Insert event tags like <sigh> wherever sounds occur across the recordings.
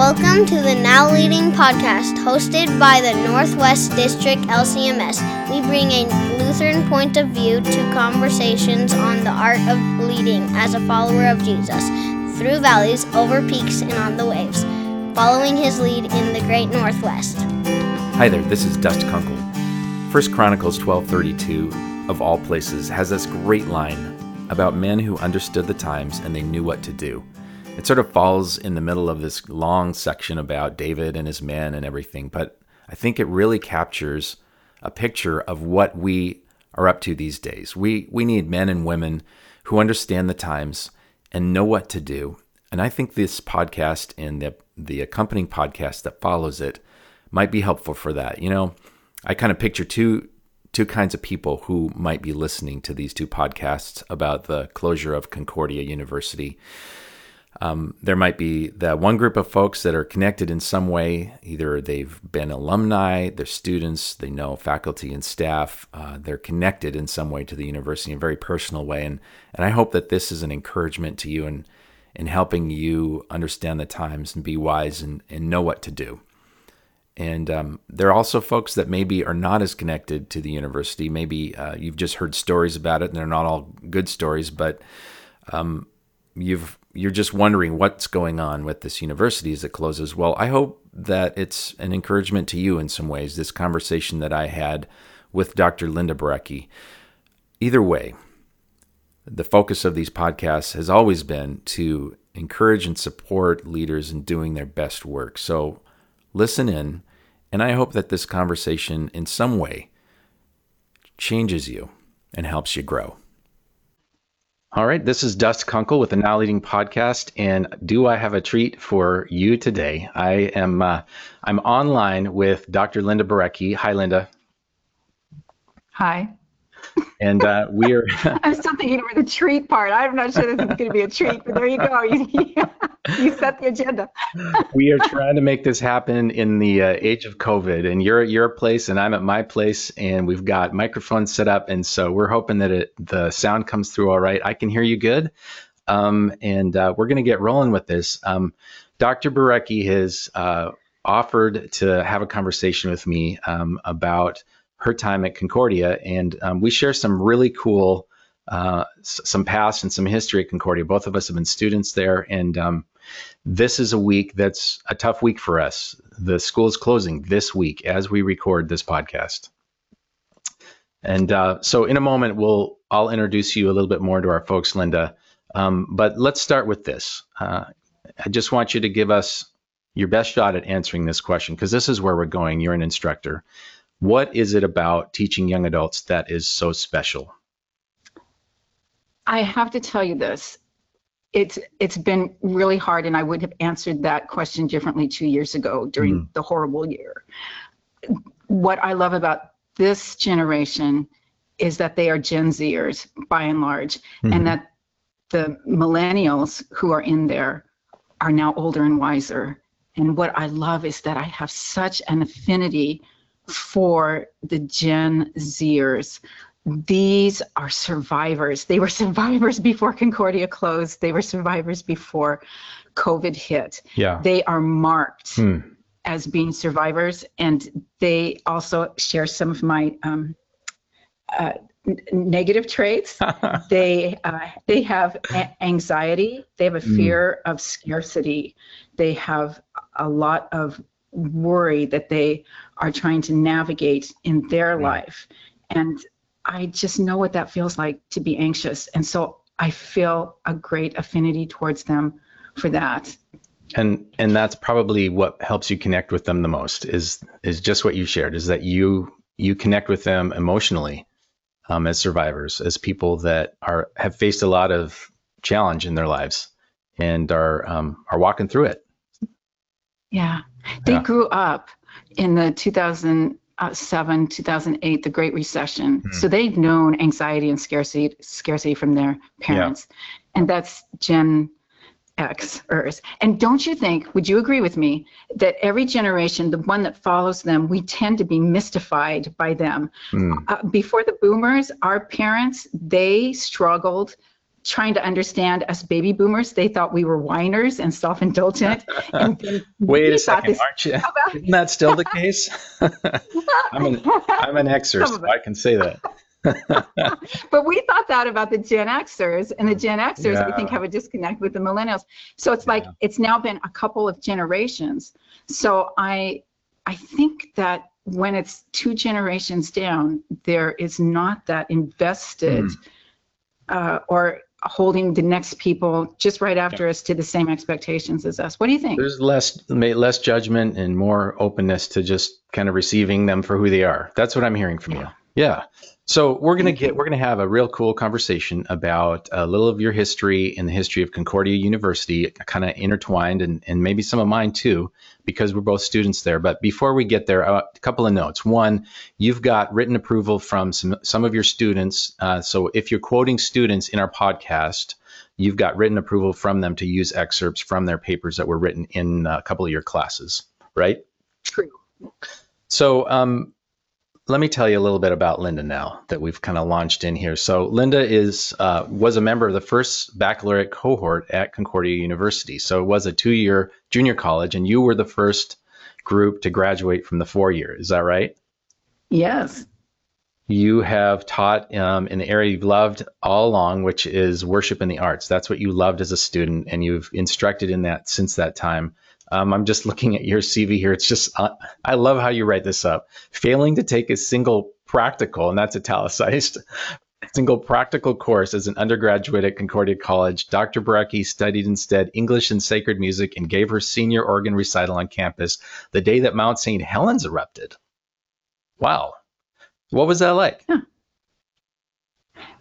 Welcome to the Now Leading podcast, hosted by the Northwest District LCMS. We bring a Lutheran point of view to conversations on the art of leading as a follower of Jesus, through valleys, over peaks, and on the waves, following his lead in the great Northwest. Hi there, this is Dust Kunkel. First Chronicles 12:32 of all places has this great line about men who understood the times and they knew what to do it sort of falls in the middle of this long section about David and his men and everything, but I think it really captures a picture of what we are up to these days. We we need men and women who understand the times and know what to do. And I think this podcast and the the accompanying podcast that follows it might be helpful for that. You know, I kind of picture two two kinds of people who might be listening to these two podcasts about the closure of Concordia University. Um, there might be the one group of folks that are connected in some way. Either they've been alumni, they're students, they know faculty and staff. Uh, they're connected in some way to the university in a very personal way. And, and I hope that this is an encouragement to you in, in helping you understand the times and be wise and, and know what to do. And um, there are also folks that maybe are not as connected to the university. Maybe uh, you've just heard stories about it, and they're not all good stories, but um, you've you're just wondering what's going on with this university as it closes. Well, I hope that it's an encouragement to you in some ways, this conversation that I had with Dr. Linda Barecki. Either way, the focus of these podcasts has always been to encourage and support leaders in doing their best work. So listen in, and I hope that this conversation in some way changes you and helps you grow. All right, this is Dust Kunkel with the Now Leading podcast, and do I have a treat for you today? I am uh, I'm online with Dr. Linda Barecki. Hi, Linda. Hi. And uh, we are. <laughs> I'm still thinking about the treat part. I'm not sure this is going to be a treat, but there you go. <laughs> You, you set the agenda. <laughs> we are trying to make this happen in the uh, age of COVID, and you're at your place, and I'm at my place, and we've got microphones set up, and so we're hoping that it the sound comes through all right. I can hear you good, um, and uh, we're going to get rolling with this. Um, Dr. Barecki has uh, offered to have a conversation with me um, about her time at Concordia, and um, we share some really cool. Uh, some past and some history at Concordia. Both of us have been students there, and um, this is a week that's a tough week for us. The school is closing this week as we record this podcast. And uh, so, in a moment, we'll I'll introduce you a little bit more to our folks, Linda. Um, but let's start with this. Uh, I just want you to give us your best shot at answering this question because this is where we're going. You're an instructor. What is it about teaching young adults that is so special? I have to tell you this it's it's been really hard and i would have answered that question differently two years ago during mm. the horrible year what i love about this generation is that they are gen zers by and large mm-hmm. and that the millennials who are in there are now older and wiser and what i love is that i have such an affinity for the gen zers these are survivors. They were <laughs> survivors before Concordia closed. They were survivors before COVID hit. Yeah. They are marked hmm. as being survivors, and they also share some of my um, uh, n- negative traits. <laughs> they uh, they have a- anxiety. They have a hmm. fear mm. of scarcity. They have a lot of worry that they are trying to navigate in their life, and I just know what that feels like to be anxious. And so I feel a great affinity towards them for that. And and that's probably what helps you connect with them the most is is just what you shared is that you you connect with them emotionally um, as survivors, as people that are have faced a lot of challenge in their lives and are um, are walking through it. Yeah, they yeah. grew up in the 2007, 2008, the Great Recession. Mm. So they've known anxiety and scarcity, scarcity from their parents, yeah. and that's Gen X Ers. And don't you think? Would you agree with me that every generation, the one that follows them, we tend to be mystified by them. Mm. Uh, before the Boomers, our parents they struggled trying to understand us baby boomers. They thought we were whiners and self-indulgent. <laughs> Wait a second, this, aren't you? About, Isn't that still the case? <laughs> I'm an I'm an Xer, so I can say that. <laughs> but we thought that about the Gen Xers, and the Gen Xers, yeah. I think, have a disconnect with the millennials. So it's like it's now been a couple of generations. So I, I think that when it's two generations down, there is not that invested mm. uh, or holding the next people just right after yeah. us to the same expectations as us. What do you think? There's less less judgment and more openness to just kind of receiving them for who they are. That's what I'm hearing from yeah. you. Yeah. So we're gonna get we're gonna have a real cool conversation about a little of your history and the history of Concordia University, kind of intertwined, and and maybe some of mine too, because we're both students there. But before we get there, uh, a couple of notes. One, you've got written approval from some some of your students. Uh, so if you're quoting students in our podcast, you've got written approval from them to use excerpts from their papers that were written in a couple of your classes, right? True. So um, let me tell you a little bit about Linda now that we've kind of launched in here. So Linda is uh, was a member of the first baccalaureate cohort at Concordia University. So it was a two-year junior college, and you were the first group to graduate from the four-year. Is that right? Yes. You have taught um, in the area you've loved all along, which is worship and the arts. That's what you loved as a student, and you've instructed in that since that time. Um, I'm just looking at your CV here. It's just, uh, I love how you write this up. Failing to take a single practical, and that's italicized, <laughs> single practical course as an undergraduate at Concordia College, Dr. Barecki studied instead English and sacred music and gave her senior organ recital on campus the day that Mount St. Helens erupted. Wow. What was that like? Huh.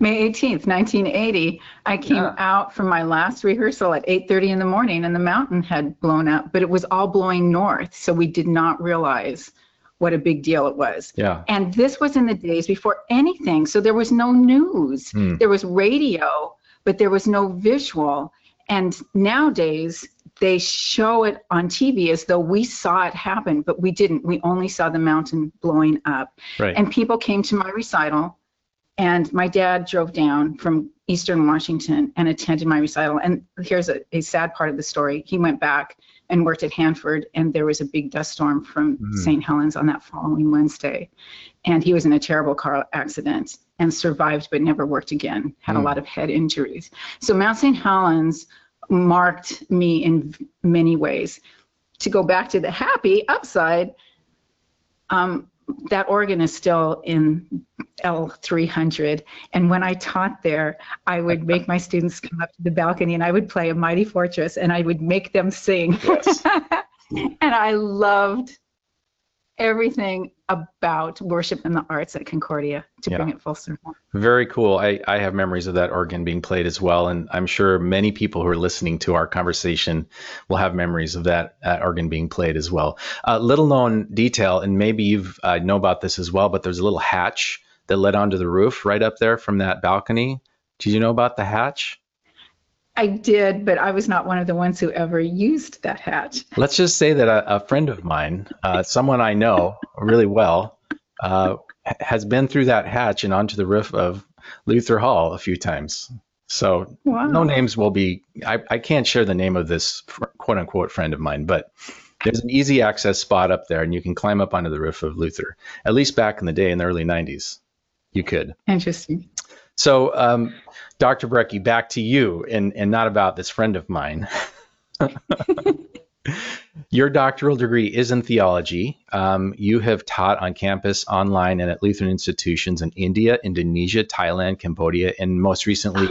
May 18th, 1980, I came yeah. out from my last rehearsal at 8:30 in the morning and the mountain had blown up, but it was all blowing north, so we did not realize what a big deal it was. Yeah. And this was in the days before anything, so there was no news. Hmm. There was radio, but there was no visual. And nowadays, they show it on TV as though we saw it happen, but we didn't. We only saw the mountain blowing up. Right. And people came to my recital and my dad drove down from Eastern Washington and attended my recital. And here's a, a, sad part of the story. He went back and worked at Hanford, and there was a big dust storm from mm. St. Helens on that following Wednesday. And he was in a terrible car accident and survived, but never worked again, had mm. a lot of head injuries. So Mount St. Helens marked me in many ways. To go back to the happy upside, um, that organ is still in L300. And when I taught there, I would make my students come up to the balcony and I would play a mighty fortress and I would make them sing. Yes. <laughs> and I loved everything about worship and the arts at Concordia to yeah. bring it full circle. Very cool. I, I have memories of that organ being played as well. And I'm sure many people who are listening to our conversation will have memories of that, that organ being played as well. Uh, little known detail, and maybe you uh, know about this as well, but there's a little hatch that led onto the roof right up there from that balcony. Did you know about the hatch? I did, but I was not one of the ones who ever used that hatch. Let's just say that a, a friend of mine, uh, someone I know really well, uh, has been through that hatch and onto the roof of Luther Hall a few times. So wow. no names will be. I, I can't share the name of this quote unquote friend of mine, but there's an easy access spot up there, and you can climb up onto the roof of Luther. At least back in the day, in the early '90s, you could. Interesting. So, um, Dr. Barecki, back to you, and, and not about this friend of mine. <laughs> Your doctoral degree is in theology. Um, you have taught on campus, online, and at Lutheran institutions in India, Indonesia, Thailand, Cambodia, and most recently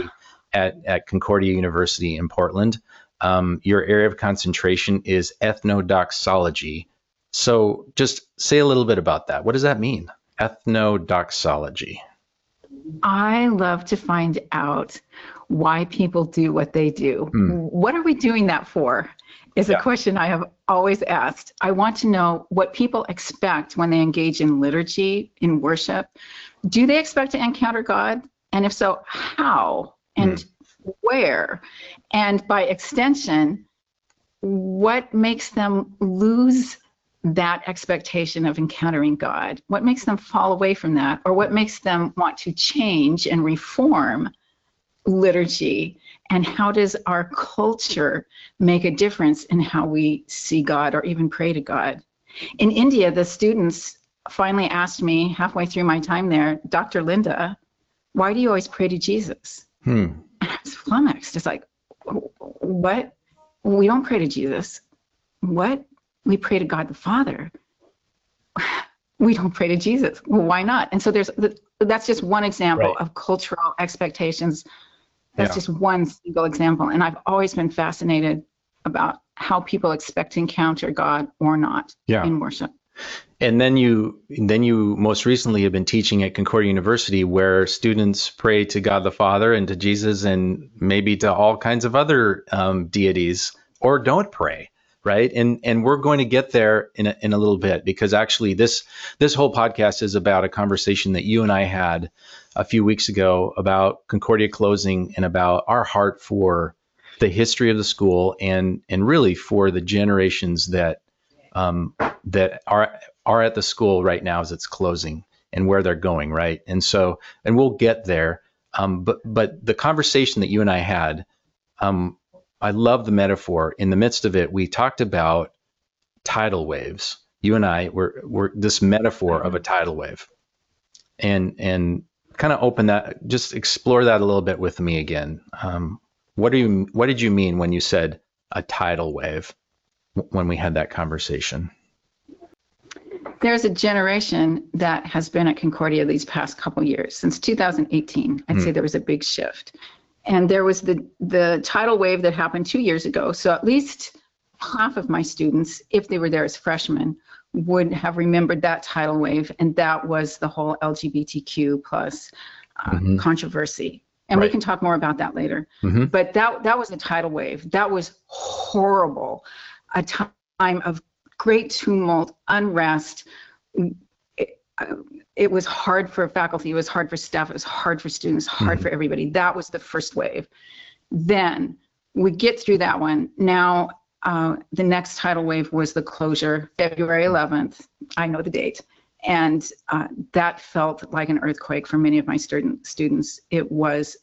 at, at Concordia University in Portland. Um, your area of concentration is ethnodoxology. So, just say a little bit about that. What does that mean? Ethnodoxology. I love to find out why people do what they do. Mm. What are we doing that for? Is yeah. a question I have always asked. I want to know what people expect when they engage in liturgy, in worship. Do they expect to encounter God? And if so, how and mm. where? And by extension, what makes them lose that expectation of encountering God? What makes them fall away from that? Or what makes them want to change and reform liturgy and how does our culture make a difference in how we see God or even pray to God? In India, the students finally asked me halfway through my time there, Dr. Linda, why do you always pray to Jesus? Hmm. And I was flummoxed. It's like, what? We don't pray to Jesus. What? We pray to God the Father. <sighs> We don't pray to Jesus. Well, why not? And so there's that's just one example right. of cultural expectations. That's yeah. just one single example. And I've always been fascinated about how people expect to encounter God or not yeah. in worship. And then you then you most recently have been teaching at Concordia University where students pray to God the Father and to Jesus and maybe to all kinds of other um, deities or don't pray right and and we're going to get there in a, in a little bit because actually this this whole podcast is about a conversation that you and I had a few weeks ago about Concordia closing and about our heart for the history of the school and and really for the generations that um, that are are at the school right now as it's closing and where they're going, right? And so, and we'll get there. Um, but but the conversation that you and I had, um, I love the metaphor. In the midst of it, we talked about tidal waves. You and I were were this metaphor of a tidal wave, and and kind of open that, just explore that a little bit with me again. Um, what do you what did you mean when you said a tidal wave when we had that conversation? there's a generation that has been at Concordia these past couple years. Since 2018, I'd mm. say there was a big shift. And there was the, the tidal wave that happened two years ago. So at least half of my students, if they were there as freshmen, would have remembered that tidal wave. And that was the whole LGBTQ plus uh, mm-hmm. controversy. And right. we can talk more about that later. Mm-hmm. But that, that was a tidal wave. That was horrible. A time of great tumult, unrest. It, was hard for faculty, it was hard for staff, it was hard for students, hard mm-hmm. for everybody. That was the first wave. Then we get through that one. Now, uh, the next tidal wave was the closure, February 11th. I know the date. And uh, that felt like an earthquake for many of my student, students. It was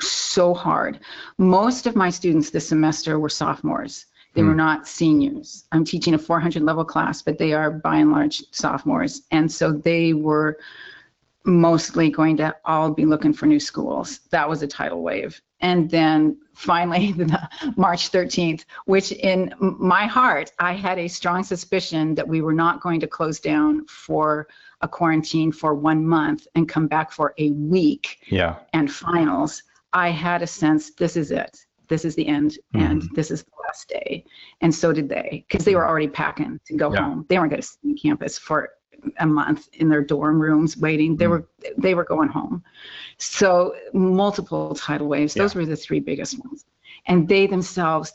so hard. Most of my students this semester were sophomores. They were hmm. not seniors. I'm teaching a 400 level class, but they are by and large sophomores. And so they were mostly going to all be looking for new schools. That was a tidal wave. And then finally, <laughs> the March 13th, which in my heart, I had a strong suspicion that we were not going to close down for a quarantine for one month and come back for a week yeah. and finals. I had a sense this is it this is the end and mm-hmm. this is the last day. And so did they, because they were already packing to go yeah. home. They weren't going to stay on campus for a month in their dorm rooms waiting. They mm were they were going home. So multiple tidal waves. Those yeah. were the three biggest ones. And they themselves,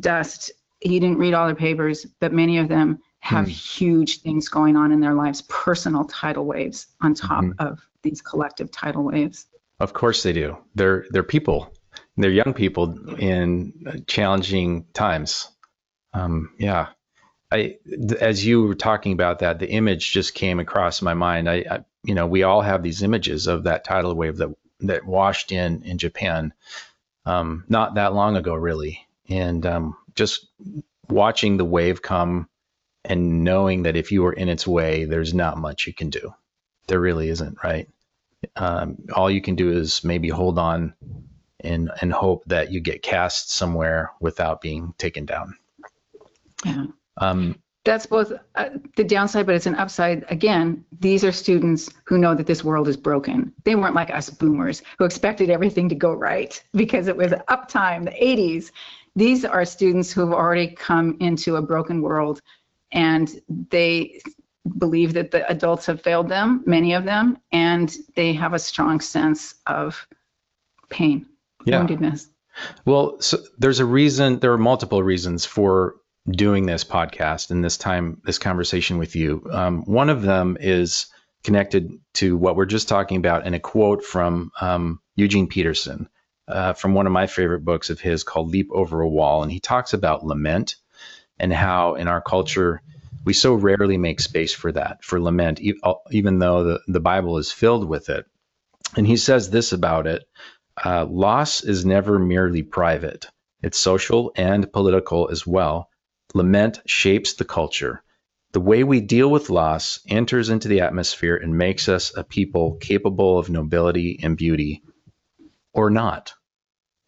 Dust, he didn't read all their papers, but many of them have mm. huge things going on in their lives, personal tidal waves on top mm-hmm. of these collective tidal waves. Of course they do. They're they're people they're young people in challenging times. Um, yeah, I as you were talking about that, the image just came across my mind. I, I, you know, we all have these images of that tidal wave that that washed in in Japan, um, not that long ago, really, and um, just watching the wave come and knowing that if you were in its way, there's not much you can do. There really isn't, right? Um, all you can do is maybe hold on and and hope that you get cast somewhere without being taken down. Yeah. Um, that's both uh, the downside, but it's an upside. Again, these are students who know that this world is broken. They weren't like us boomers who expected everything to go right <laughs> because it was uptime, the 80s. These are students who have already come into a broken world and they believe that the adults have failed them, many of them, and they have a strong sense of pain yeah. woundedness. Well, so there's a reason, there are multiple reasons for doing this podcast and this time, this conversation with you. Um, one of them is connected to what we're just talking about in a quote from um, Eugene Peterson uh, from one of my favorite books of his called Leap Over a Wall. And he talks about lament and how in our culture, we so rarely make space for that, for lament, even though the, the Bible is filled with it. And he says this about it uh, loss is never merely private, it's social and political as well. Lament shapes the culture. The way we deal with loss enters into the atmosphere and makes us a people capable of nobility and beauty or not.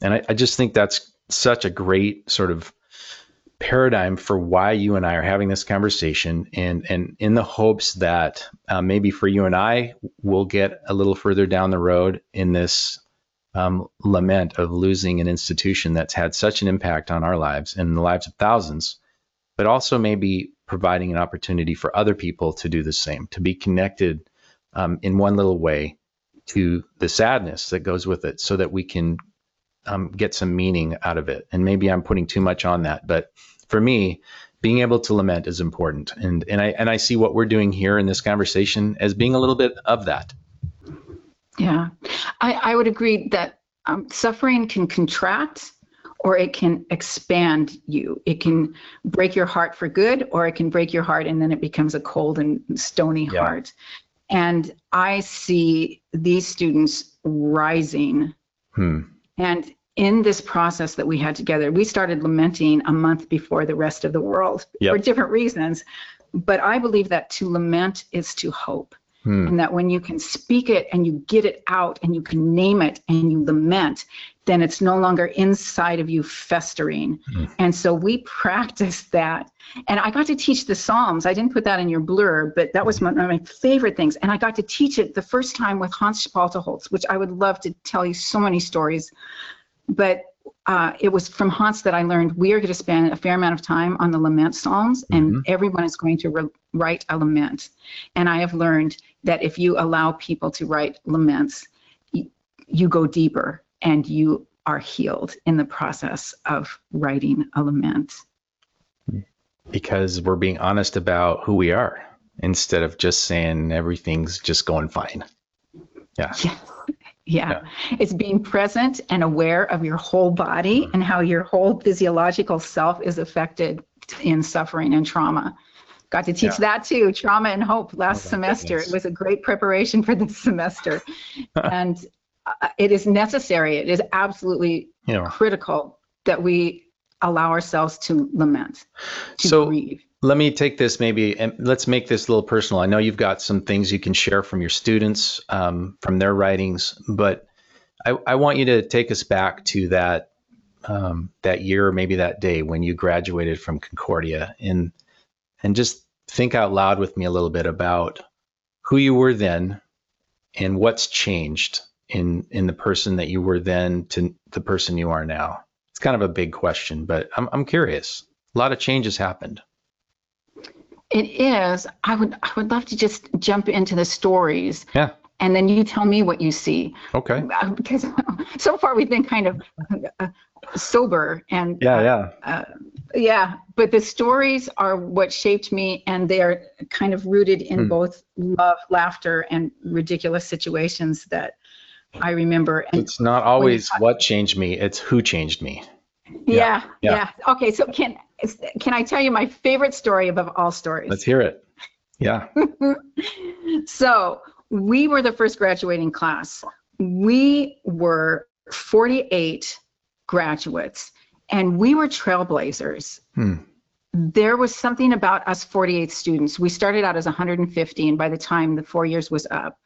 And I, I just think that's such a great sort of paradigm for why you and I are having this conversation, and and in the hopes that uh, maybe for you and I, we'll get a little further down the road in this um, lament of losing an institution that's had such an impact on our lives and the lives of thousands, but also maybe providing an opportunity for other people to do the same, to be connected um, in one little way to the sadness that goes with it, so that we can um, get some meaning out of it. And maybe I'm putting too much on that, but for me, being able to lament is important. And and I and I see what we're doing here in this conversation as being a little bit of that. Yeah, I, I would agree that um, suffering can contract or it can expand you. It can break your heart for good, or it can break your heart and then it becomes a cold and stony yeah. heart. And I see these students rising. Hmm. And in this process that we had together, we started lamenting a month before the rest of the world yep. for different reasons. But I believe that to lament is to hope. Hmm. And that when you can speak it and you get it out and you can name it and you lament, then it's no longer inside of you festering. Hmm. And so we practiced that. And I got to teach the Psalms. I didn't put that in your blur, but that was one of my favorite things. And I got to teach it the first time with Hans Spalteholz, which I would love to tell you so many stories but uh, it was from Hans that I learned we are going to spend a fair amount of time on the lament psalms, and mm-hmm. everyone is going to re- write a lament. And I have learned that if you allow people to write laments, you, you go deeper and you are healed in the process of writing a lament. Because we're being honest about who we are instead of just saying everything's just going fine. Yeah. <laughs> yeah. Yeah. yeah. It's being present and aware of your whole body mm-hmm. and how your whole physiological self is affected in suffering and trauma. Got to teach yeah. that too, trauma and hope last oh, semester. Goodness. It was a great preparation for this <laughs> semester. <laughs> and uh, it is necessary, it is absolutely yeah. critical that we allow ourselves to lament, to so, grieve let me take this maybe and let's make this a little personal. I know you've got some things you can share from your students, um, from their writings, but I, I, want you to take us back to that um, that year, maybe that day when you graduated from Concordia, and and just think out loud with me a little bit about who you were then and what's changed in in the person that you were then to the person you are now. It's kind of a big question, but I'm I'm curious. A lot of changes happened. It is. I would I would love to just jump into the stories. Yeah. And then you tell me what you see. Okay. Uh, because <laughs> so far we've been kind of uh, sober and yeah, yeah, uh, yeah. But the stories are what shaped me, and they're kind of rooted in hmm. both love, laughter, and ridiculous situations that I remember. And it's not always what changed me; it's who changed me. Yeah, yeah, yeah. Okay, so can can I tell you my favorite story above all stories? Let's hear it. Yeah. <laughs> so we were the first graduating class. We were 48 graduates, and we were trailblazers. Hmm. There was something about us 48 students. We started out as 150, and by the time the four years was up,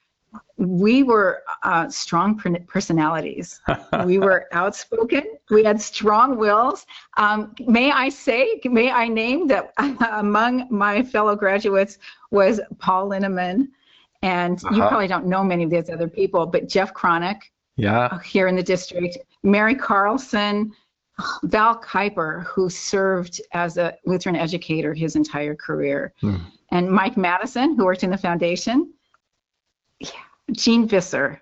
we were uh, strong personalities. <laughs> we were outspoken. We had strong wills. Um, may I say, may I name that <laughs> among my fellow graduates was Paul Linneman. And uh-huh. you probably don't know many of these other people, but Jeff Cronick. Yeah. Here in the district. Mary Carlson, Val Kuiper, who served as a Lutheran educator his entire career, hmm. and Mike Madison, who worked in the foundation yeah, Jean Visser,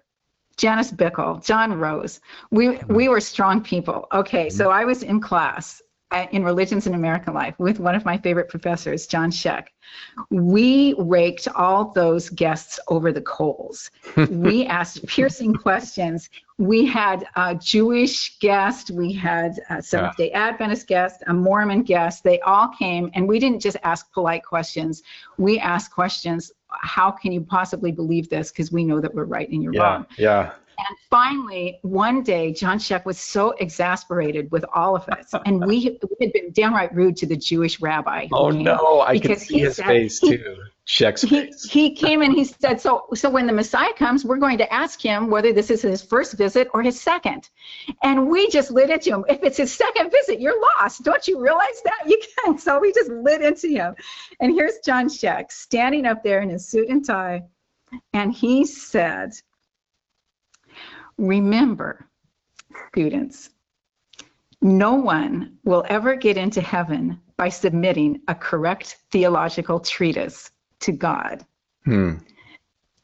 Janice Bickle, John Rose. We we were strong people. Okay, so I was in class uh, in religions in American life with one of my favorite professors, John Sheck. We raked all those guests over the coals. <laughs> we asked piercing questions. We had a Jewish guest, we had a Seventh day Adventist guest, a Mormon guest. They all came, and we didn't just ask polite questions. We asked questions how can you possibly believe this? Because we know that we're right and you're yeah, wrong. Yeah. And finally, one day, John Sheck was so exasperated with all of us, and we, we had been downright rude to the Jewish rabbi. Oh no, I can because see he his said- face he- too. Sheck's He, face. he came and he said, so, so when the Messiah comes, we're going to ask him whether this is his first visit or his second. And we just lit into him. If it's his second visit, you're lost. Don't you realize that? You can't. So we just lit into him. And here's John Sheck standing up there in his suit and tie. And he said, Remember, students, no one will ever get into heaven by submitting a correct theological treatise to God. Hmm.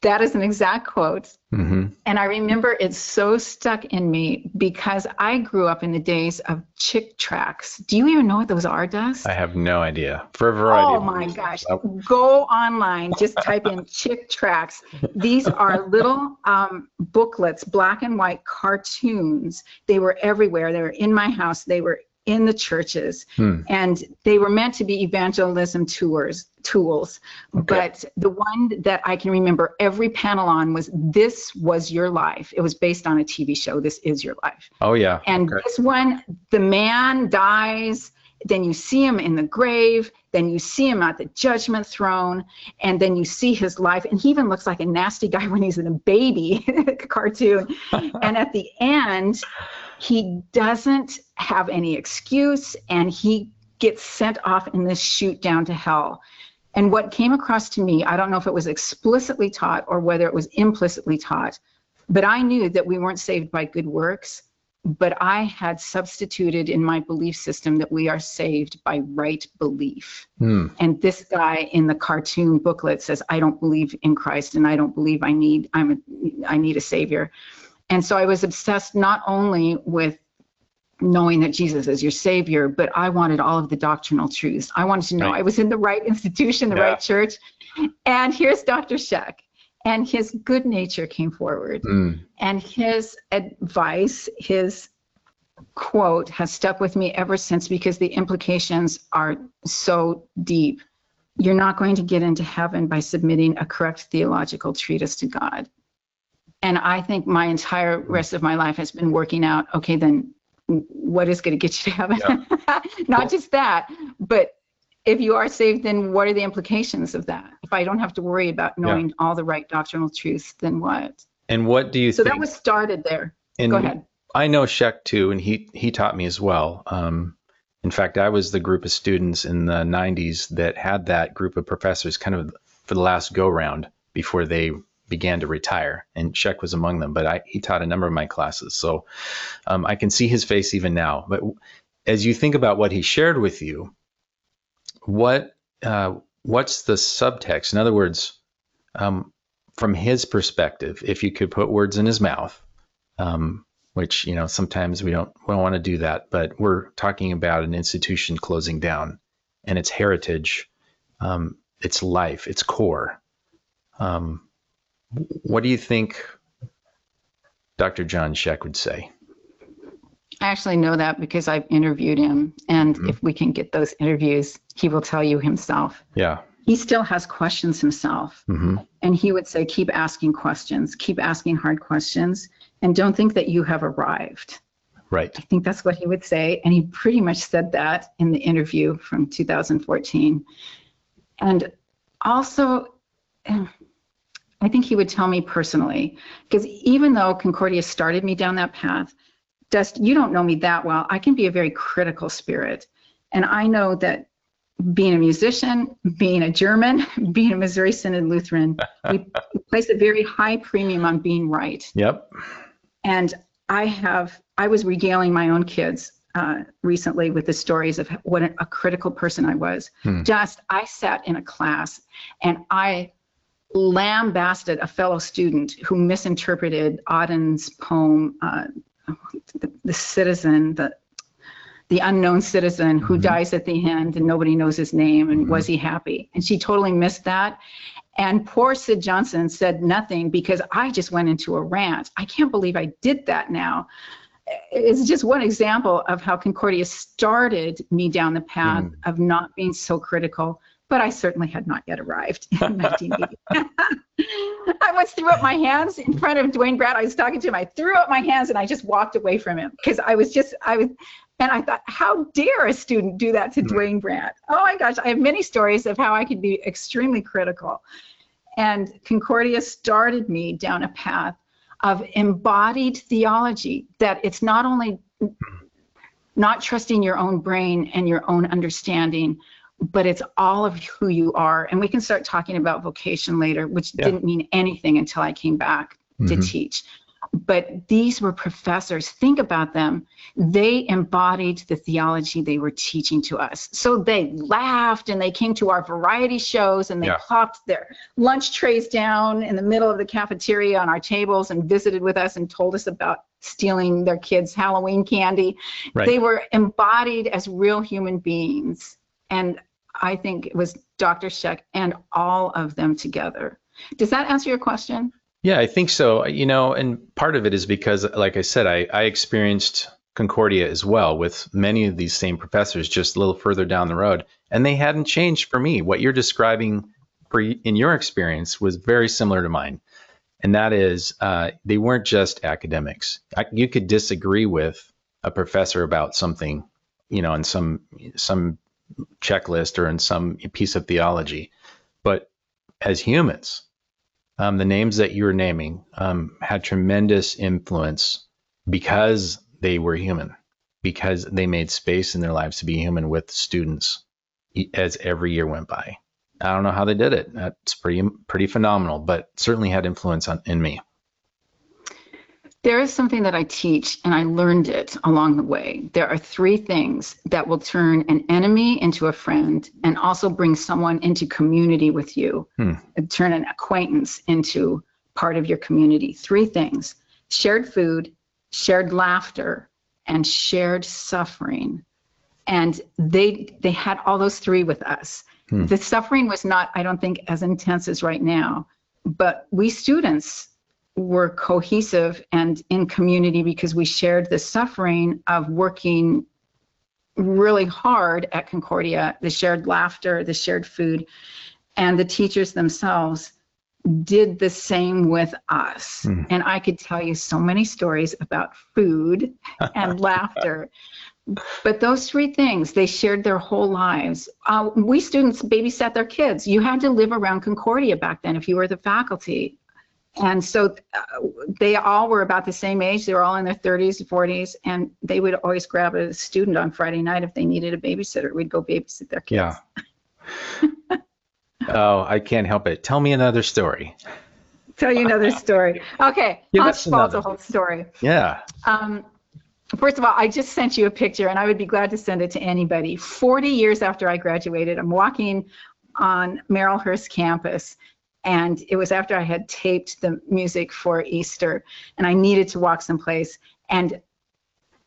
That is an exact quote. hmm And I remember it so stuck in me because I grew up in the days of Chick tracts. Do you even know what those are, Dust? I have no idea for a variety. Oh of my reasons. gosh. Oh, Go online, just type in <laughs> Chick tracts. These are little um, booklets, black and white cartoons. They were everywhere. They were in my house. They were in the churches. Hmm. And they were meant to be evangelism tours, tools. But the one that I can remember every panel on was This Was Your Life. It was based on a TV show, This Is Your Life. Oh yeah. And Okay. this one, the man dies, then you see him in the grave, then you see him at the judgment throne, and then you see his life. And he even looks like a nasty guy <laughs> when he's in a baby <laughs> cartoon. <laughs> and at the end, he doesn't have any excuse and he gets sent off in this shoot down to hell. And what came across to me, I don't know if it was explicitly taught or whether it was implicitly taught, but I knew that we weren't saved by good works but I had substituted in my belief system that we are saved by right belief. Hmm. And this guy in the cartoon booklet says, "I don't believe in Christ, and I don't believe I need I'm a, I need a savior." And so I was obsessed not only with knowing that Jesus is your savior, but I wanted all of the doctrinal truths. I wanted to know Right. I was in the right institution, the Yeah. right church. And here's Dr. Sheck, and his good nature came forward. Hmm. And his advice, his quote, has stuck with me ever since because the implications are so deep. You're not going to get into heaven by submitting a correct theological treatise to God. And I think my entire rest of my life has been working out okay, then what is going to get you to heaven? <laughs> not just that, but if you are saved, then what are the implications of that? If I don't have to worry about knowing all the right doctrinal truths, then what? And what do you So think? that was started there. and Go ahead. I know Sheck too, and he he taught me as well. Um, in fact, I was the group of students in the 90s that had that group of professors kind of for the last go round before they began to retire, and Sheck was among them. But I, he taught a number of my classes, so um, I can see his face even now. But as you think about what he shared with you, what uh, what's the subtext? In other words, um, from his perspective, if you could put words in his mouth, um, which you know sometimes we don't we don't want to do that, but we're talking about an institution closing down and its heritage, um, its life, its core. Um, what do you think Dr. John Sheck would say? I actually know that because I've interviewed him. And Mhm. if we can get those interviews, he will tell you himself. Yeah. He still has questions himself. hmm And he would say, keep asking questions, keep asking hard questions, and don't think that you have arrived. Right. I think that's what he would say. And he pretty much said that in the interview from 2014. And also, I think he would tell me personally, because even though Concordia started me down that path, Dust, you don't know me that well. I can be a very critical spirit. And I know that being a musician, being a German, <laughs> being a Missouri Synod Lutheran, we <laughs> place a very high premium on being right. Yep. And I have, I was regaling my own kids uh, recently with the stories of what a, critical person I was. Hmm. Just, I sat in a class and I lambasted a fellow student who misinterpreted Auden's poem, uh, the, the Citizen, the the unknown citizen who Mhm. dies at the end and nobody knows his name and Mhm. was he happy? And she totally missed that. And poor Sid Johnson said nothing because I just went into a rant. I can't believe I did that now. It's just one example of how Concordia started me down the path Mm. of not being so critical, but I certainly had not yet arrived in <laughs> 1980. I once threw up my hands in front of Dwayne Grant. I was talking to him. I threw up my hands and I just walked away from him because I was just, I was, and I thought, how dare a student do that to mm-hmm. Dwayne Grant? Oh my gosh, I have many stories of how I could be extremely critical. And Concordia started me down a path of embodied theology that it's not only not trusting your own brain and your own understanding, but it's all of who you are. And we can start talking about vocation later, which yeah. didn't mean anything until I came back mm-hmm. to teach. But these were professors. Think about them. They embodied the theology they were teaching to us. So they laughed and they came to our variety shows and they yeah. plopped their lunch trays down in the middle of the cafeteria on our tables and visited with us and told us about stealing their kids' Halloween candy. Right. They were embodied as real human beings. And I think it was Dr. Sheck and all of them together. Does that answer your question? Yeah, I think so. You know, and part of it is because, like I said, I, I experienced Concordia as well with many of these same professors just a little further down the road, and they hadn't changed for me. What you're describing for in your experience was very similar to mine, and that is uh, they weren't just academics. I, you could disagree with a professor about something, you know, in some some checklist or in some piece of theology, but as humans, um, the names that you were naming um, had tremendous influence because they were human, because they made space in their lives to be human with students as every year went by. I don't know how they did it. That's pretty pretty phenomenal, but certainly had influence on in me there is something that I teach, and I learned it along the way. There are three things that will turn an enemy into a friend and also bring someone into community with you, hmm. turn an acquaintance into part of your community. Three things shared food, shared laughter, and shared suffering. And they they had all those three with us. Hmm. The suffering was not, I don't think, as intense as right now, but we students were cohesive and in community because we shared the suffering of working really hard at Concordia, the shared laughter, the shared food, and the teachers themselves did the same with us. Mm. And I could tell you so many stories about food <laughs> and laughter. But those three things, they shared their whole lives. Uh, we students babysat their kids. You had to live around Concordia back then if you were the faculty and so uh, they all were about the same age. They were all in their 30s, 40s, and they would always grab a student on Friday night if they needed a babysitter. We'd go babysit their kids. Yeah. <laughs> oh, I can't help it. Tell me another story. Tell you another story. Okay, <laughs> Give the whole story. Yeah. Um, First of all, I just sent you a picture, and I would be glad to send it to anybody. 40 years after I graduated, I'm walking on Marylhurst campus, and it was after I had taped the music for Easter, and I needed to walk someplace. And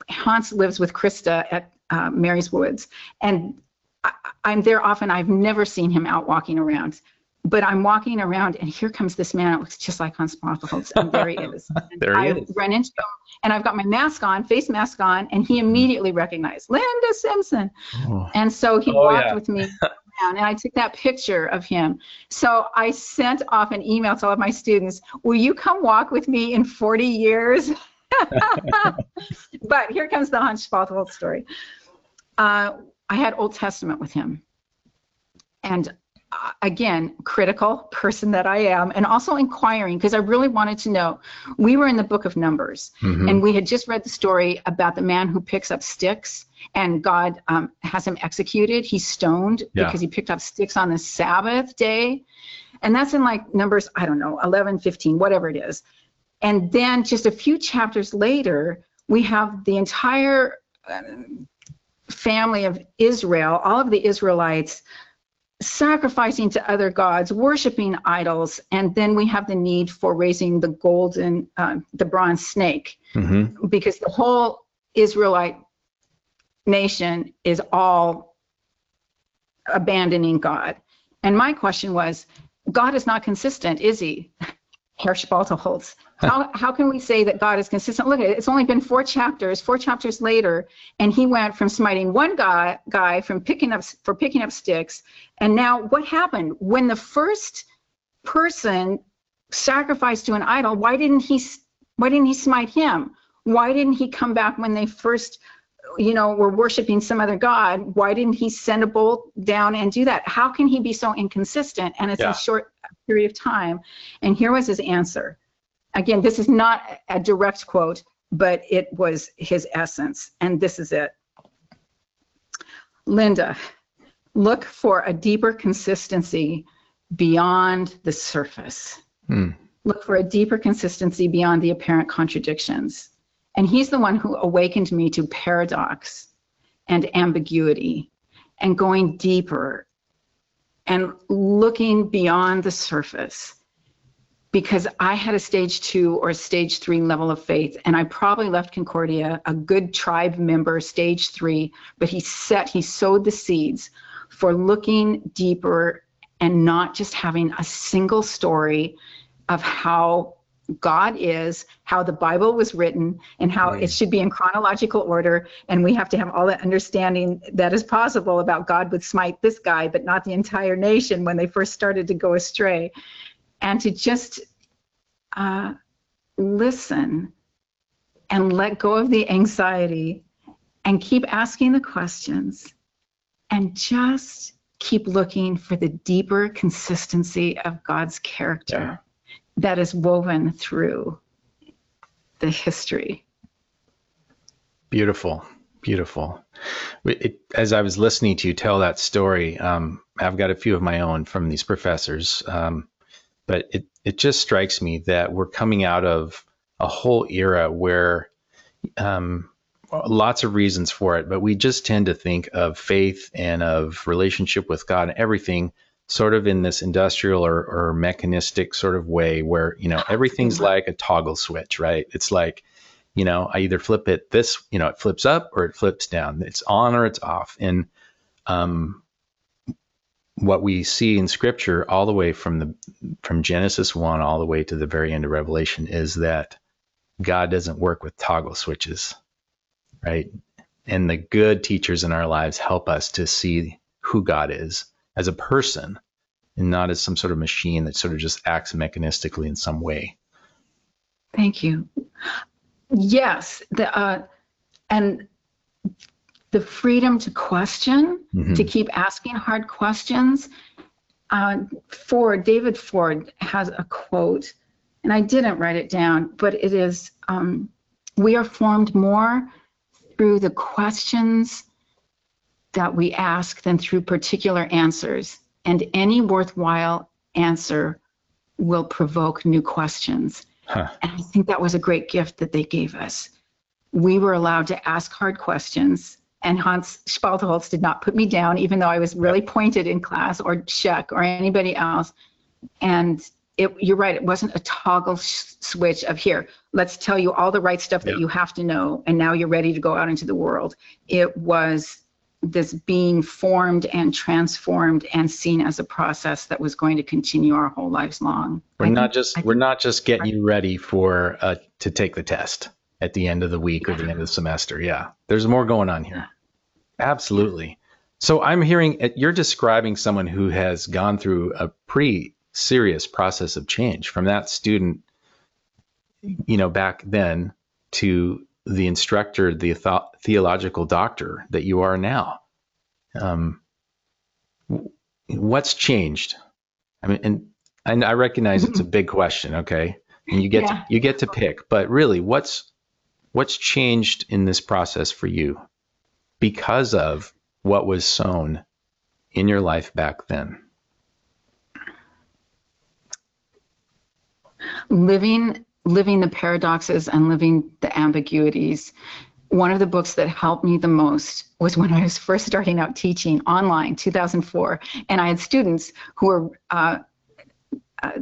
Hans lives with Krista at uh, Mary's Woods, and I, I'm there often. I've never seen him out walking around, but I'm walking around, and here comes this man. It looks just like Hans Spalteholz, and there he is. <laughs> there he I is. run into him, and I've got my mask on, face mask on, and he immediately recognized Linda Simpson, oh. and so he oh, walked yeah. with me <laughs> and I took that picture of him. So I sent off an email to all of my students, will you come walk with me in 40 years? <laughs> but here comes the Spalteholz story. Uh, I had Old Testament with him. And again, critical person that I am, and also inquiring because I really wanted to know. We were in the book of Numbers, mm-hmm. and we had just read the story about the man who picks up sticks and God um, has him executed. He's stoned yeah. because he picked up sticks on the Sabbath day. And that's in like Numbers, I don't know, 11, 15, whatever it is. And then just a few chapters later, we have the entire uh, family of Israel, all of the Israelites sacrificing to other gods, worshiping idols, and then we have the need for raising the golden, uh, the bronze snake, mm-hmm. because the whole Israelite nation is all abandoning God. And my question was, God is not consistent, is he? <laughs> Herr Spalteholz. How, how can we say that God is consistent? Look at it. It's only been four chapters, four chapters later, and he went from smiting one guy, guy from picking up for picking up sticks. And now what happened? When the first person sacrificed to an idol, why didn't he why didn't he smite him? Why didn't he come back when they first you know, were worshiping some other God, why didn't he send a bolt down and do that? How can he be so inconsistent? And it's yeah. a short period of time. And here was his answer. Again, this is not a direct quote, but it was his essence. And this is it. Linda, look for a deeper consistency beyond the surface. Hmm. Look for a deeper consistency beyond the apparent contradictions. And he's the one who awakened me to paradox and ambiguity and going deeper and looking beyond the surface because I had a stage two or stage three level of faith, and I probably left Concordia a good tribe member, stage three, but he set, he sowed the seeds for looking deeper and not just having a single story of how God is, how the Bible was written, and how it should be in chronological order. And we have to have all the understanding that is possible about God would smite this guy, but not the entire nation when they first started to go astray. And to just uh, listen and let go of the anxiety and keep asking the questions and just keep looking for the deeper consistency of God's character. Yeah that is woven through the history. Beautiful, beautiful. It, as I was listening to you tell that story, um, I've got a few of my own from these professors, um, but it, it just strikes me that we're coming out of a whole era where um, lots of reasons for it, but we just tend to think of faith and of relationship with God and everything sort of in this industrial or, or mechanistic sort of way where, you know, everything's like a toggle switch, right? It's like, you know, I either flip it this, you know, it flips up or it flips down. It's on or it's off. And um, what we see in Scripture, all the way from the from Genesis one all the way to the very end of Revelation, is that God doesn't work with toggle switches, right? And the good teachers in our lives help us to see who God is as a person and not as some sort of machine that sort of just acts mechanistically in some way. Thank you. Yes, the uh, and the freedom to question, mm-hmm. to keep asking hard questions. Uh, Ford, David Ford has a quote, and I didn't write it down, but it is um, We are formed more through the questions that we ask than through particular answers. And any worthwhile answer will provoke new questions. Huh. And I think that was a great gift that they gave us. We were allowed to ask hard questions. And Hans Spalteholz did not put me down, even though I was really pointed in class, or Chuck, or anybody else. And it, you're right, it wasn't a toggle sh- switch of here, let's tell you all the right stuff that you have to know, and now you're ready to go out into the world. It was this being formed and transformed and seen as a process that was going to continue our whole lives long. We're I not think, just we're not just getting you ready for uh, to take the test at the end of the week or the end of the semester. Yeah, there's more going on here. Absolutely. So I'm hearing uh, you're describing someone who has gone through a pretty serious process of change from that student, you know, back then to the instructor, the theological doctor that you are now. Um, what's changed? I mean, and, and I recognize it's a <laughs> big question, okay? And you get yeah. to, you get to pick, but really, what's what's changed in this process for you because of what was sown in your life back then? Living living the paradoxes and living the ambiguities. One of the books that helped me the most was when I was first starting out teaching online, 2004, and I had students who were. Uh,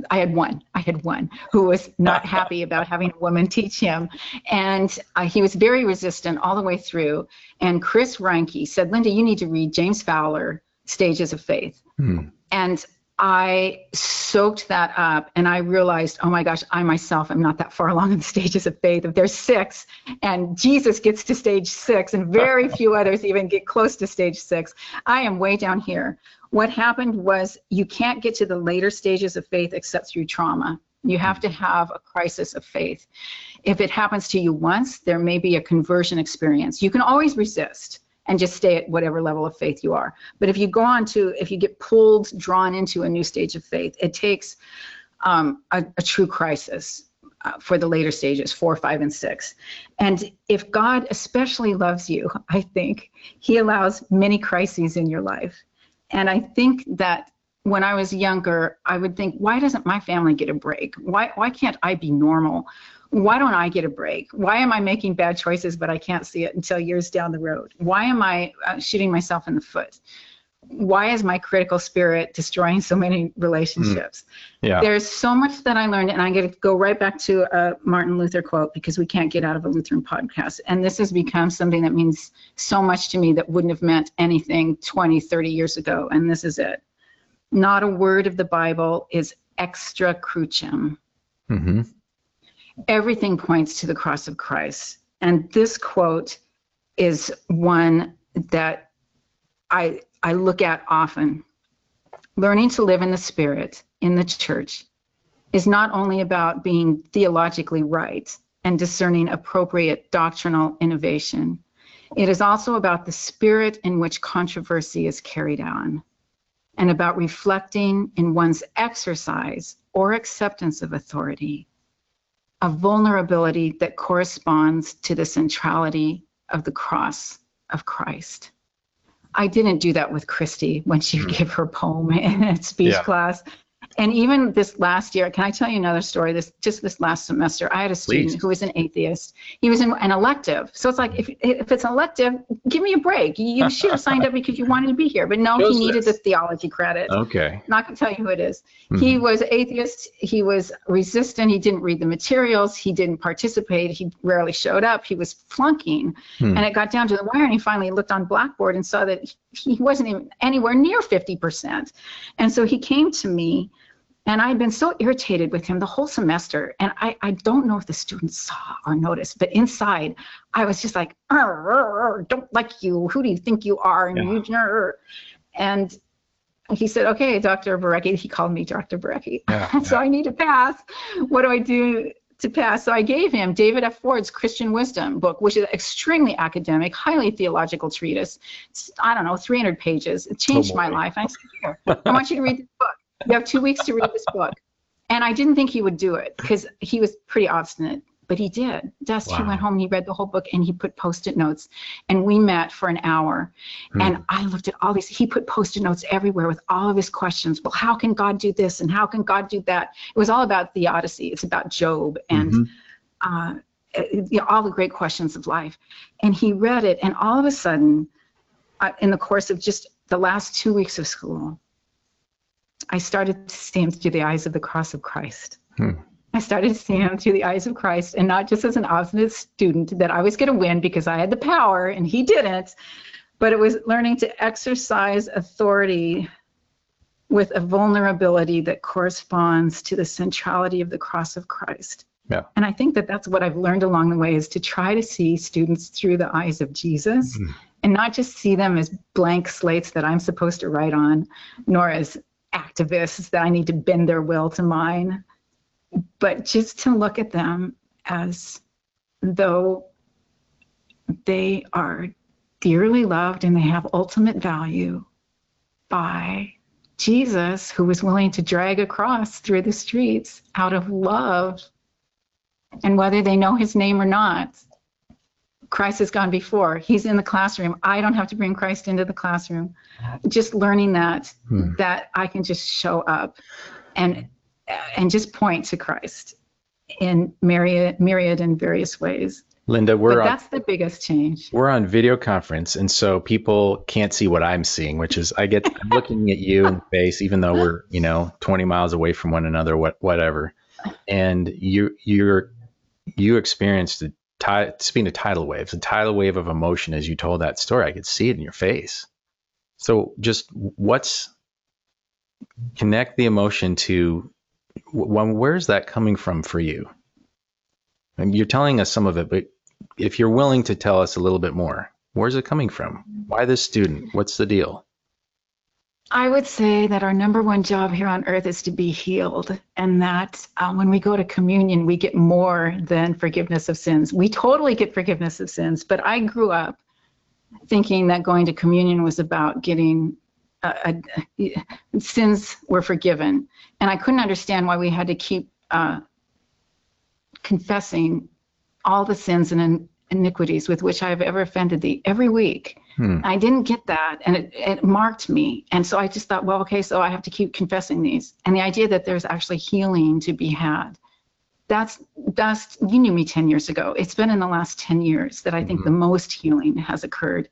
I had one. I had one who was not <laughs> happy about having a woman teach him, and uh, he was very resistant all the way through. And Chris Reinke said, "Linda, you need to read James Fowler, Stages of Faith." Hmm. And I soaked that up and I realized, oh my gosh, I myself am not that far <laughs> along in the stages of faith. If there's six and Jesus gets to stage six and very <laughs> few others even get close to stage six, I am way down here. What happened was you can't get to the later stages of faith except through trauma. You have to have a crisis of faith. If it happens to you once, there may be a conversion experience. You can always resist and just stay at whatever level of faith you are. But if you go on to, if you get pulled, drawn into a new stage of faith, it takes um, a, a, true crisis uh, for the later stages, four, five, and six. And if God especially loves you, <laughs> I think He allows many crises in your life. And I think that when I was younger, I would think, why doesn't my family get a break? Why, why can't I be normal? Why don't I get a break? Why am I making bad choices, but I can't see it until years down the road? Why am I uh, shooting myself in the foot? Why is my critical spirit destroying so many relationships? Mm. Yeah. There's so much that I learned, and I'm going to go right back to a Martin Luther quote because we can't get out of a Lutheran podcast. And this has become something that means so much to me that wouldn't have meant anything 20, 30 years ago. And this is it. Not a word of the Bible is extra crucem. Mm-hmm everything points to the cross of Christ. And this quote is one that I, I look at often. Learning to live in the Spirit in the church is not only about being theologically right and discerning appropriate doctrinal innovation, it is also about the spirit in which controversy is carried on and about reflecting in one's exercise or acceptance of authority a vulnerability that corresponds to the centrality of the cross of Christ. I didn't do that with Christy when she mm. gave her poem in a speech yeah. class and even this last year, can I tell you another story? This just this last semester, I had a student Please. who was an atheist. He was in an elective, so it's like if if it's an elective, give me a break. You should have signed up because you wanted to be here, but no, he needed the theology credit. Okay. Not gonna tell you who it is. Mm-hmm. He was atheist. He was resistant. He didn't read the materials. He didn't participate. He rarely showed up. He was flunking, hmm. and it got down to the wire. And he finally looked on Blackboard and saw that he wasn't even anywhere near 50%. And so he came to me and I'd been so irritated with him the whole semester. And I, I don't know if the students saw or noticed, but inside I was just like, don't like you. Who do you think you are? And, yeah. you, and he said, okay, Dr. Barecki, he called me Dr. Barecki. Yeah, <laughs> so yeah. I need to pass. What do I do to pass? So I gave him David F. Ford's Christian Wisdom book, which is an extremely academic, highly theological treatise. It's, I don't know, 300 pages. It changed oh my life. I said, here, I want you to read this book. You have two weeks to read this book. And I didn't think he would do it because he was pretty obstinate, but he did. Dust, wow. he went home and he read the whole book and he put post-it notes. And we met for an hour. Hmm. And I looked at all these, he put post-it notes everywhere with all of his questions. Well, how can God do this? And how can God do that? It was all about theodicy, It's about Job and mm-hmm. uh, all the great questions of life. And he read it, and all of a sudden, uh, in the course of just the last two weeks of school, I started to see him through the eyes of the cross of Christ. Hmm. I started to see him through the eyes of Christ and not just as an obstinate student that I was going to win because I had the power and he didn't, but it was learning to exercise authority with a vulnerability that corresponds to the centrality of the cross of Christ. Yeah. And I think that that's what I've learned along the way is to try to see students through the eyes of Jesus mm-hmm. and not just see them as blank slates that I'm supposed to write on, nor as activists that I need to bend their will to mine, but just to look at them as though they are dearly loved and they have ultimate value by Jesus, who was willing to drag a cross through the streets out of love. And whether they know his name or not, Christ has gone before. He's in the classroom. I don't have to bring Christ into the classroom. Just learning that hmm. that I can just show up and and just point to Christ in myriad myriad and various ways. Linda, we're but that's on, the biggest change. We're on video conference, and so people can't see what I'm seeing, which is I get I'm looking at you in the face, even though we're you know 20 miles away from one another, what whatever, and you you're you experienced a tide speaking of tidal waves, a tidal wave of emotion as you told that story. I could see it in your face. So, just what's connect the emotion to where's that coming from for you? And you're telling us some of it, but if you're willing to tell us a little bit more, where's it coming from? Why this student? What's the deal? I would say that our number one job here on earth is to be healed, and that uh, when we go to communion, we get more than forgiveness of sins. We totally get forgiveness of sins, but I grew up thinking that going to communion was about getting uh, uh, sins were forgiven, and I couldn't understand why we had to keep uh, confessing all the sins and iniquities with which I have ever offended thee every week. Hmm. I didn't get that, and it, it marked me. And so I just thought, well, okay, so I have to keep confessing these. And the idea that there's actually healing to be had. That's that's you knew me 10 years ago. It's been in the last 10 years that I think mm-hmm. the most healing has occurred.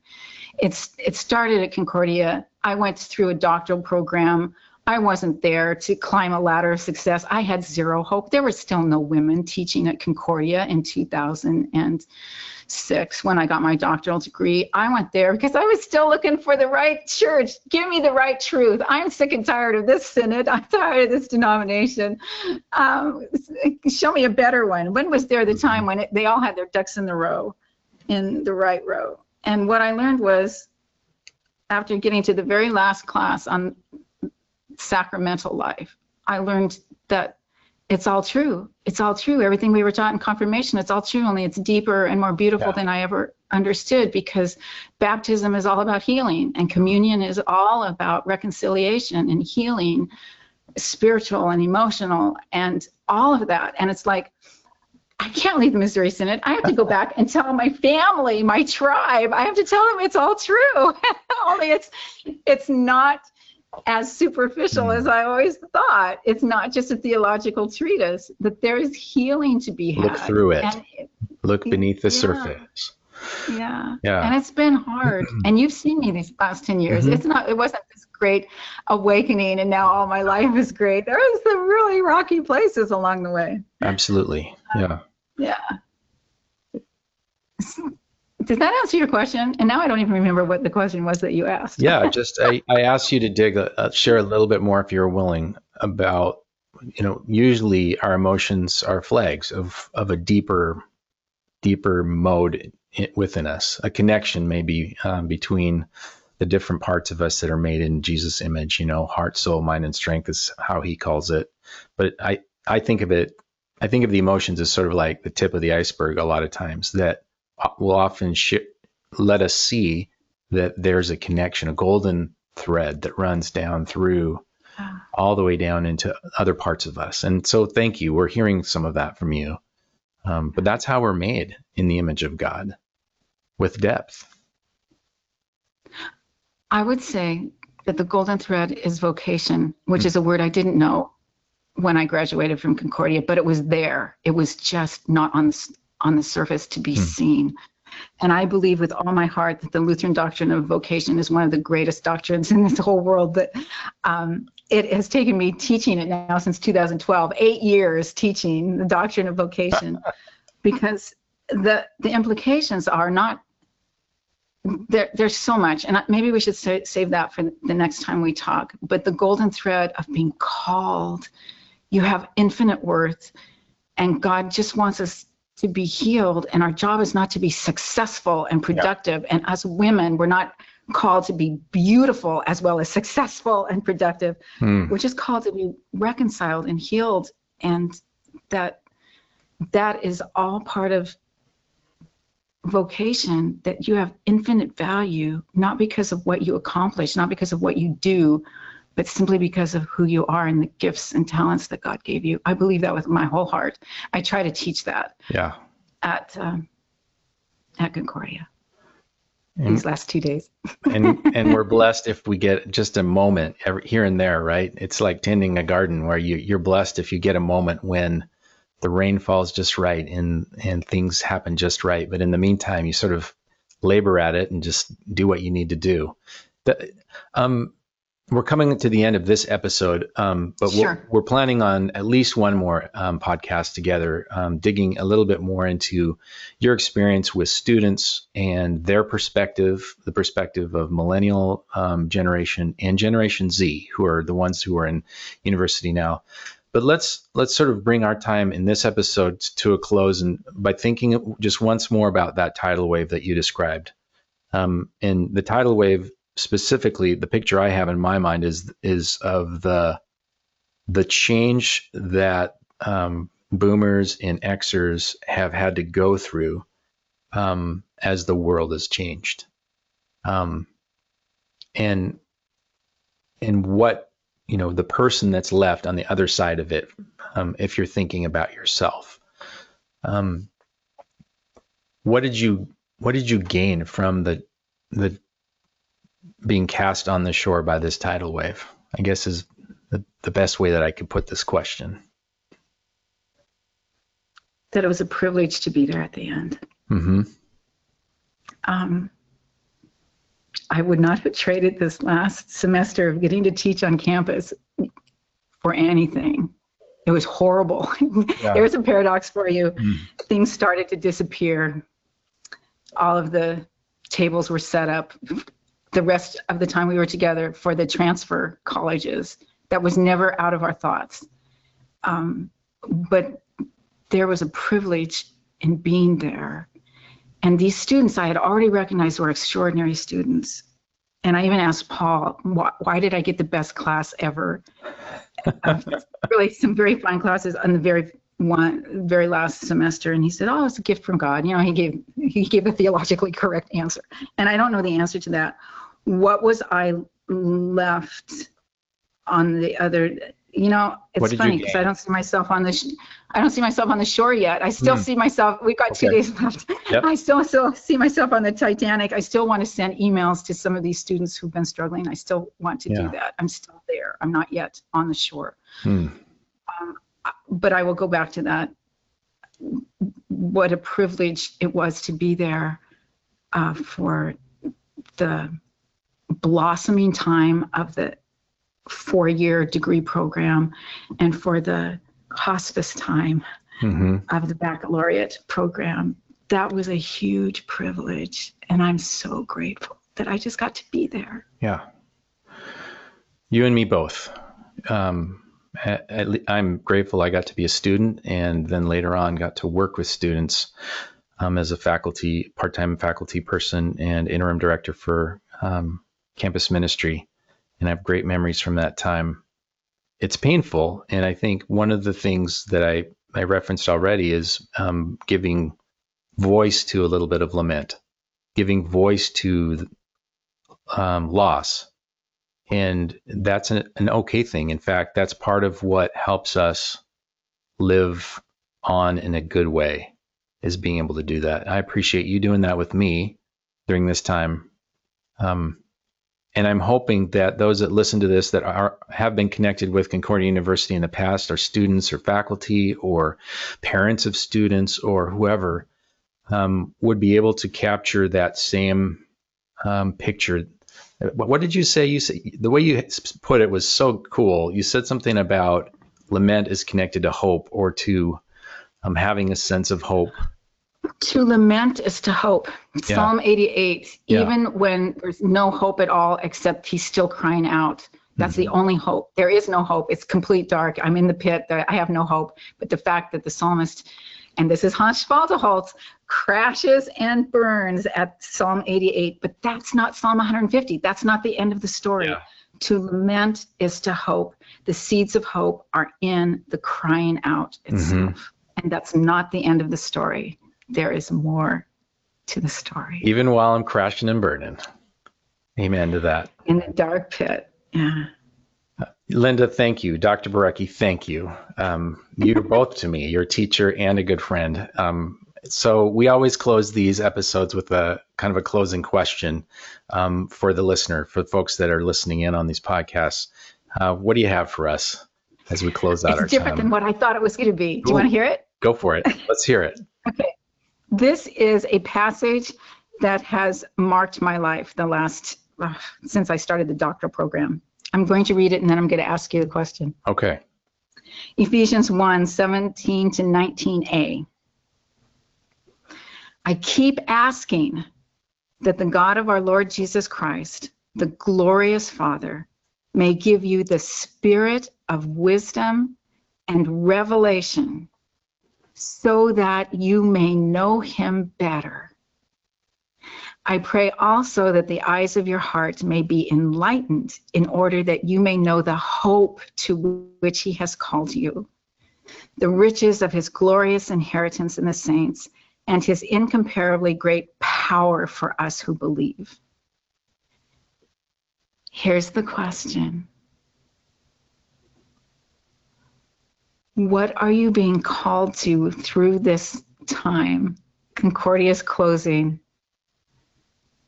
It's it started at Concordia. I went through a doctoral program I wasn't there to climb a ladder of success. I had zero hope. There were still no women teaching at Concordia in 2006 when I got my doctoral degree. I went there because I was still looking for the right church. Give me the right truth. I'm sick and tired of this synod. <laughs> I'm tired of this denomination. Um, show me a better one. When was there the time when it, they all had their ducks in the row, in the right row? And what I learned was after getting to the very last class on sacramental life. I learned that it's all true. It's all true. Everything we were taught in confirmation, it's all true, only it's deeper and more beautiful yeah. than I ever understood because baptism is all about healing and communion is all about reconciliation and healing, spiritual and emotional and all of that. And it's like, I can't leave the Missouri Synod. I have to go <laughs> back and tell my family, my tribe. I have to tell them it's all true. <laughs> Only it's it's not as superficial as I always thought. It's not just a theological treatise, that there is healing to be had. Look through it. it Look beneath the yeah. surface. Yeah. Yeah. And it's been hard. and you've seen me these last 10 years. Mm-hmm. It's not, it wasn't this great awakening and now all my life is great. There was some really rocky places along the way. Absolutely. Yeah. Um, yeah does that answer your question? And now I don't even remember what the question was that you asked. yeah, <laughs> just I, I asked you to dig, a, uh, share a little bit more if you're willing about, you know, usually our emotions are flags of of a deeper, deeper mode within us, a connection maybe um, between the different parts of us that are made in Jesus' image. You know, heart, soul, mind, and strength is how He calls it. But I I think of it. I think of the emotions as sort of like the tip of the iceberg a lot of times that will often sh- let us see that there's a connection, a golden thread that runs down through ah. all the way down into other parts of us. And so, thank you. We're hearing some of that from you. Um, but that's how we're made in the image of God with depth. I would say that the golden thread is vocation, which mm-hmm. is a word I didn't know when I graduated from Concordia, but it was there. It was just not on on the surface to be hmm. seen. And I believe with all my heart that the Lutheran doctrine of vocation is one of the greatest doctrines <laughs> in this whole world. That um, it has taken me teaching it now since 2012, eight years teaching the doctrine of vocation, <laughs> because the the implications are not there, there's so much, and maybe we should sa- save that for the next time we talk. But the golden thread of being called, you have infinite worth, and God just wants us to be healed and our job is not to be successful and productive yeah. and as women we're not called to be beautiful as well as successful and productive mm. we're just called to be reconciled and healed and that that is all part of vocation that you have infinite value not because of what you accomplish not because of what you do but simply because of who you are and the gifts and talents that God gave you. I believe that with my whole heart. I try to teach that. Yeah. At um, at Concordia. And, these last two days. <laughs> and and we're blessed if we get just a moment every, here and there, right? It's like tending a garden where you you're blessed if you get a moment when the rain falls just right and and things happen just right. But in the meantime, you sort of labor at it and just do what you need to do. The, um, we're coming to the end of this episode, um, but Sure. we're, we're planning on at least one more um, podcast together, um, digging a little bit more into your experience with students and their perspective, the perspective of millennial um, generation and Generation Z, who are the ones who are in university now. But let's let's sort of bring our time in this episode to a close, and by thinking just once more about that tidal wave that you described. Um, and the tidal wave specifically, the picture I have in my mind is is of the the change that um, boomers and Xers have had to go through um, as the world has changed, um, and and what you know the person that's left on the other side of it. Um, if you're thinking about yourself, um, what did you what did you gain from the the being cast on the shore by this tidal wave? I guess is the, the best way that I could put this question. That it was a privilege to be there at the end. Mm-hmm. Um, I would not have traded this last semester of getting to teach on campus for anything. It was horrible. <laughs> Yeah. There's a paradox for you. Mm. Things started to disappear. All of the tables were set up. The rest of the time we were together for the transfer colleges. That was never out of our thoughts. Um, but there was a privilege in being there. And these students I had already recognized were extraordinary students. And I even asked Paul, why, why did I get the best class ever? <laughs> Really, some very fine classes on the very one very last semester. And he said, "Oh, it's a gift from God." You know, he gave he gave a theologically correct answer, and I don't know the answer to that. What was I left on the other? You know, it's funny because I don't see myself on the sh- I don't see myself on the shore yet. I still Hmm. see myself. We've got two days left. Yep. I still still see myself on the Titanic. I still want to send emails to some of these students who've been struggling. I still want to Yeah. do that. I'm still there. I'm not yet on the shore. Hmm. But I will go back to that. What a privilege it was to be there uh, for the blossoming time of the four-year degree program and for the hospice time Mm-hmm. of the baccalaureate program. That was a huge privilege. And I'm so grateful that I just got to be there. Yeah. You and me both. Um, at, at le- I'm grateful I got to be a student and then later on got to work with students um, as a faculty, part time faculty person and interim director for um, campus ministry. And I have great memories from that time. It's painful. And I think one of the things that I, I referenced already is um, giving voice to a little bit of lament, giving voice to um, loss and that's an, an okay thing. In fact, that's part of what helps us live on in a good way is being able to do that. I appreciate you doing that with me during this time. Um, and I'm hoping that those that listen to this that are have been connected with Concordia University in the past are students or faculty or parents of students or whoever um, would be able to capture that same um, picture what what did you say? You say the way you put it was so cool. You said something about lament is connected to hope or to um, having a sense of hope. To lament is to hope. Yeah. Psalm 88, Yeah. even when there's no hope at all, except he's still crying out. That's the only hope. There is no hope. It's complete dark. I'm in the pit. I have no hope. But the fact that the psalmist, and this is Hans Spalteholz, crashes and burns at Psalm 88, but that's not Psalm 150. That's not the end of the story. Yeah. To lament is to hope. The seeds of hope are in the crying out itself. Mm-hmm. And that's not the end of the story. There is more to the story. Even while I'm crashing and burning. Amen to that. In the dark pit. Yeah. Linda, thank you. Dr. Barecki, thank you. Um, you're <laughs> both to me. You're teacher and a good friend. Um, so we always close these episodes with a kind of a closing question um, for the listener, for folks that are listening in on these podcasts. Uh, what do you have for us as we close out our It's different time? than what I thought it was going to be. Do Cool. you want to hear it? Go for it. <laughs> Let's hear it. Okay. This is a passage that has marked my life the last, uh, since I started the doctoral program. I'm going to read it and then I'm going to ask you the question. Okay. Ephesians 1 17 to 19a. I keep asking that the God of our Lord Jesus Christ, the glorious Father, may give you the spirit of wisdom and revelation so that you may know him better. I pray also that the eyes of your heart may be enlightened in order that you may know the hope to which he has called you, the riches of his glorious inheritance in the saints, and his incomparably great power for us who believe. Here's the question What are you being called to through this time? Concordia's closing,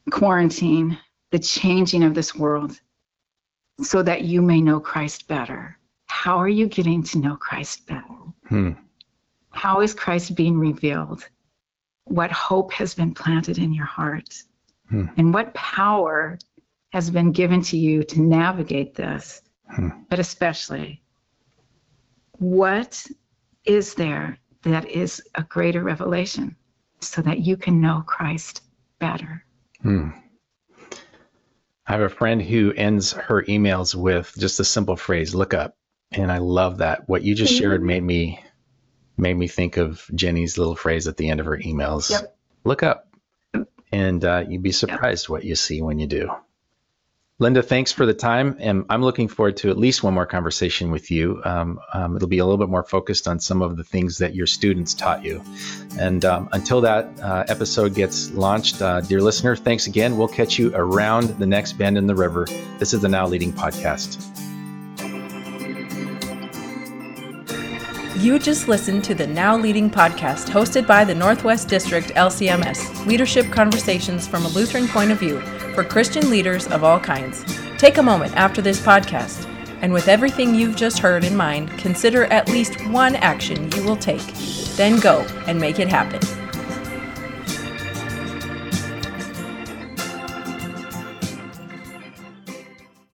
quarantine, the changing of this world, so that you may know Christ better. How are you getting to know Christ better? Hmm. How is Christ being revealed? What hope has been planted in your heart? Hmm. And what power has been given to you to navigate this? Hmm. But especially, what is there that is a greater revelation so that you can know Christ better? Hmm. I have a friend who ends her emails with just a simple phrase, look up. And I love that. What you just shared made me made me think of Jenny's little phrase at the end of her emails. Yep. Look up. And uh, you'd be surprised what you see when you do. Linda, thanks for the time. And I'm looking forward to at least one more conversation with you. Um, um, it'll be a little bit more focused on some of the things that your students taught you. And um, until that uh, episode gets launched, uh, dear listener, thanks again. We'll catch you around the next bend in the river. This is the Now Leading Podcast. You just listened to the Now Leading podcast hosted by the Northwest District LCMS Leadership Conversations from a Lutheran Point of View for Christian leaders of all kinds. Take a moment after this podcast, and with everything you've just heard in mind, consider at least one action you will take. Then go and make it happen.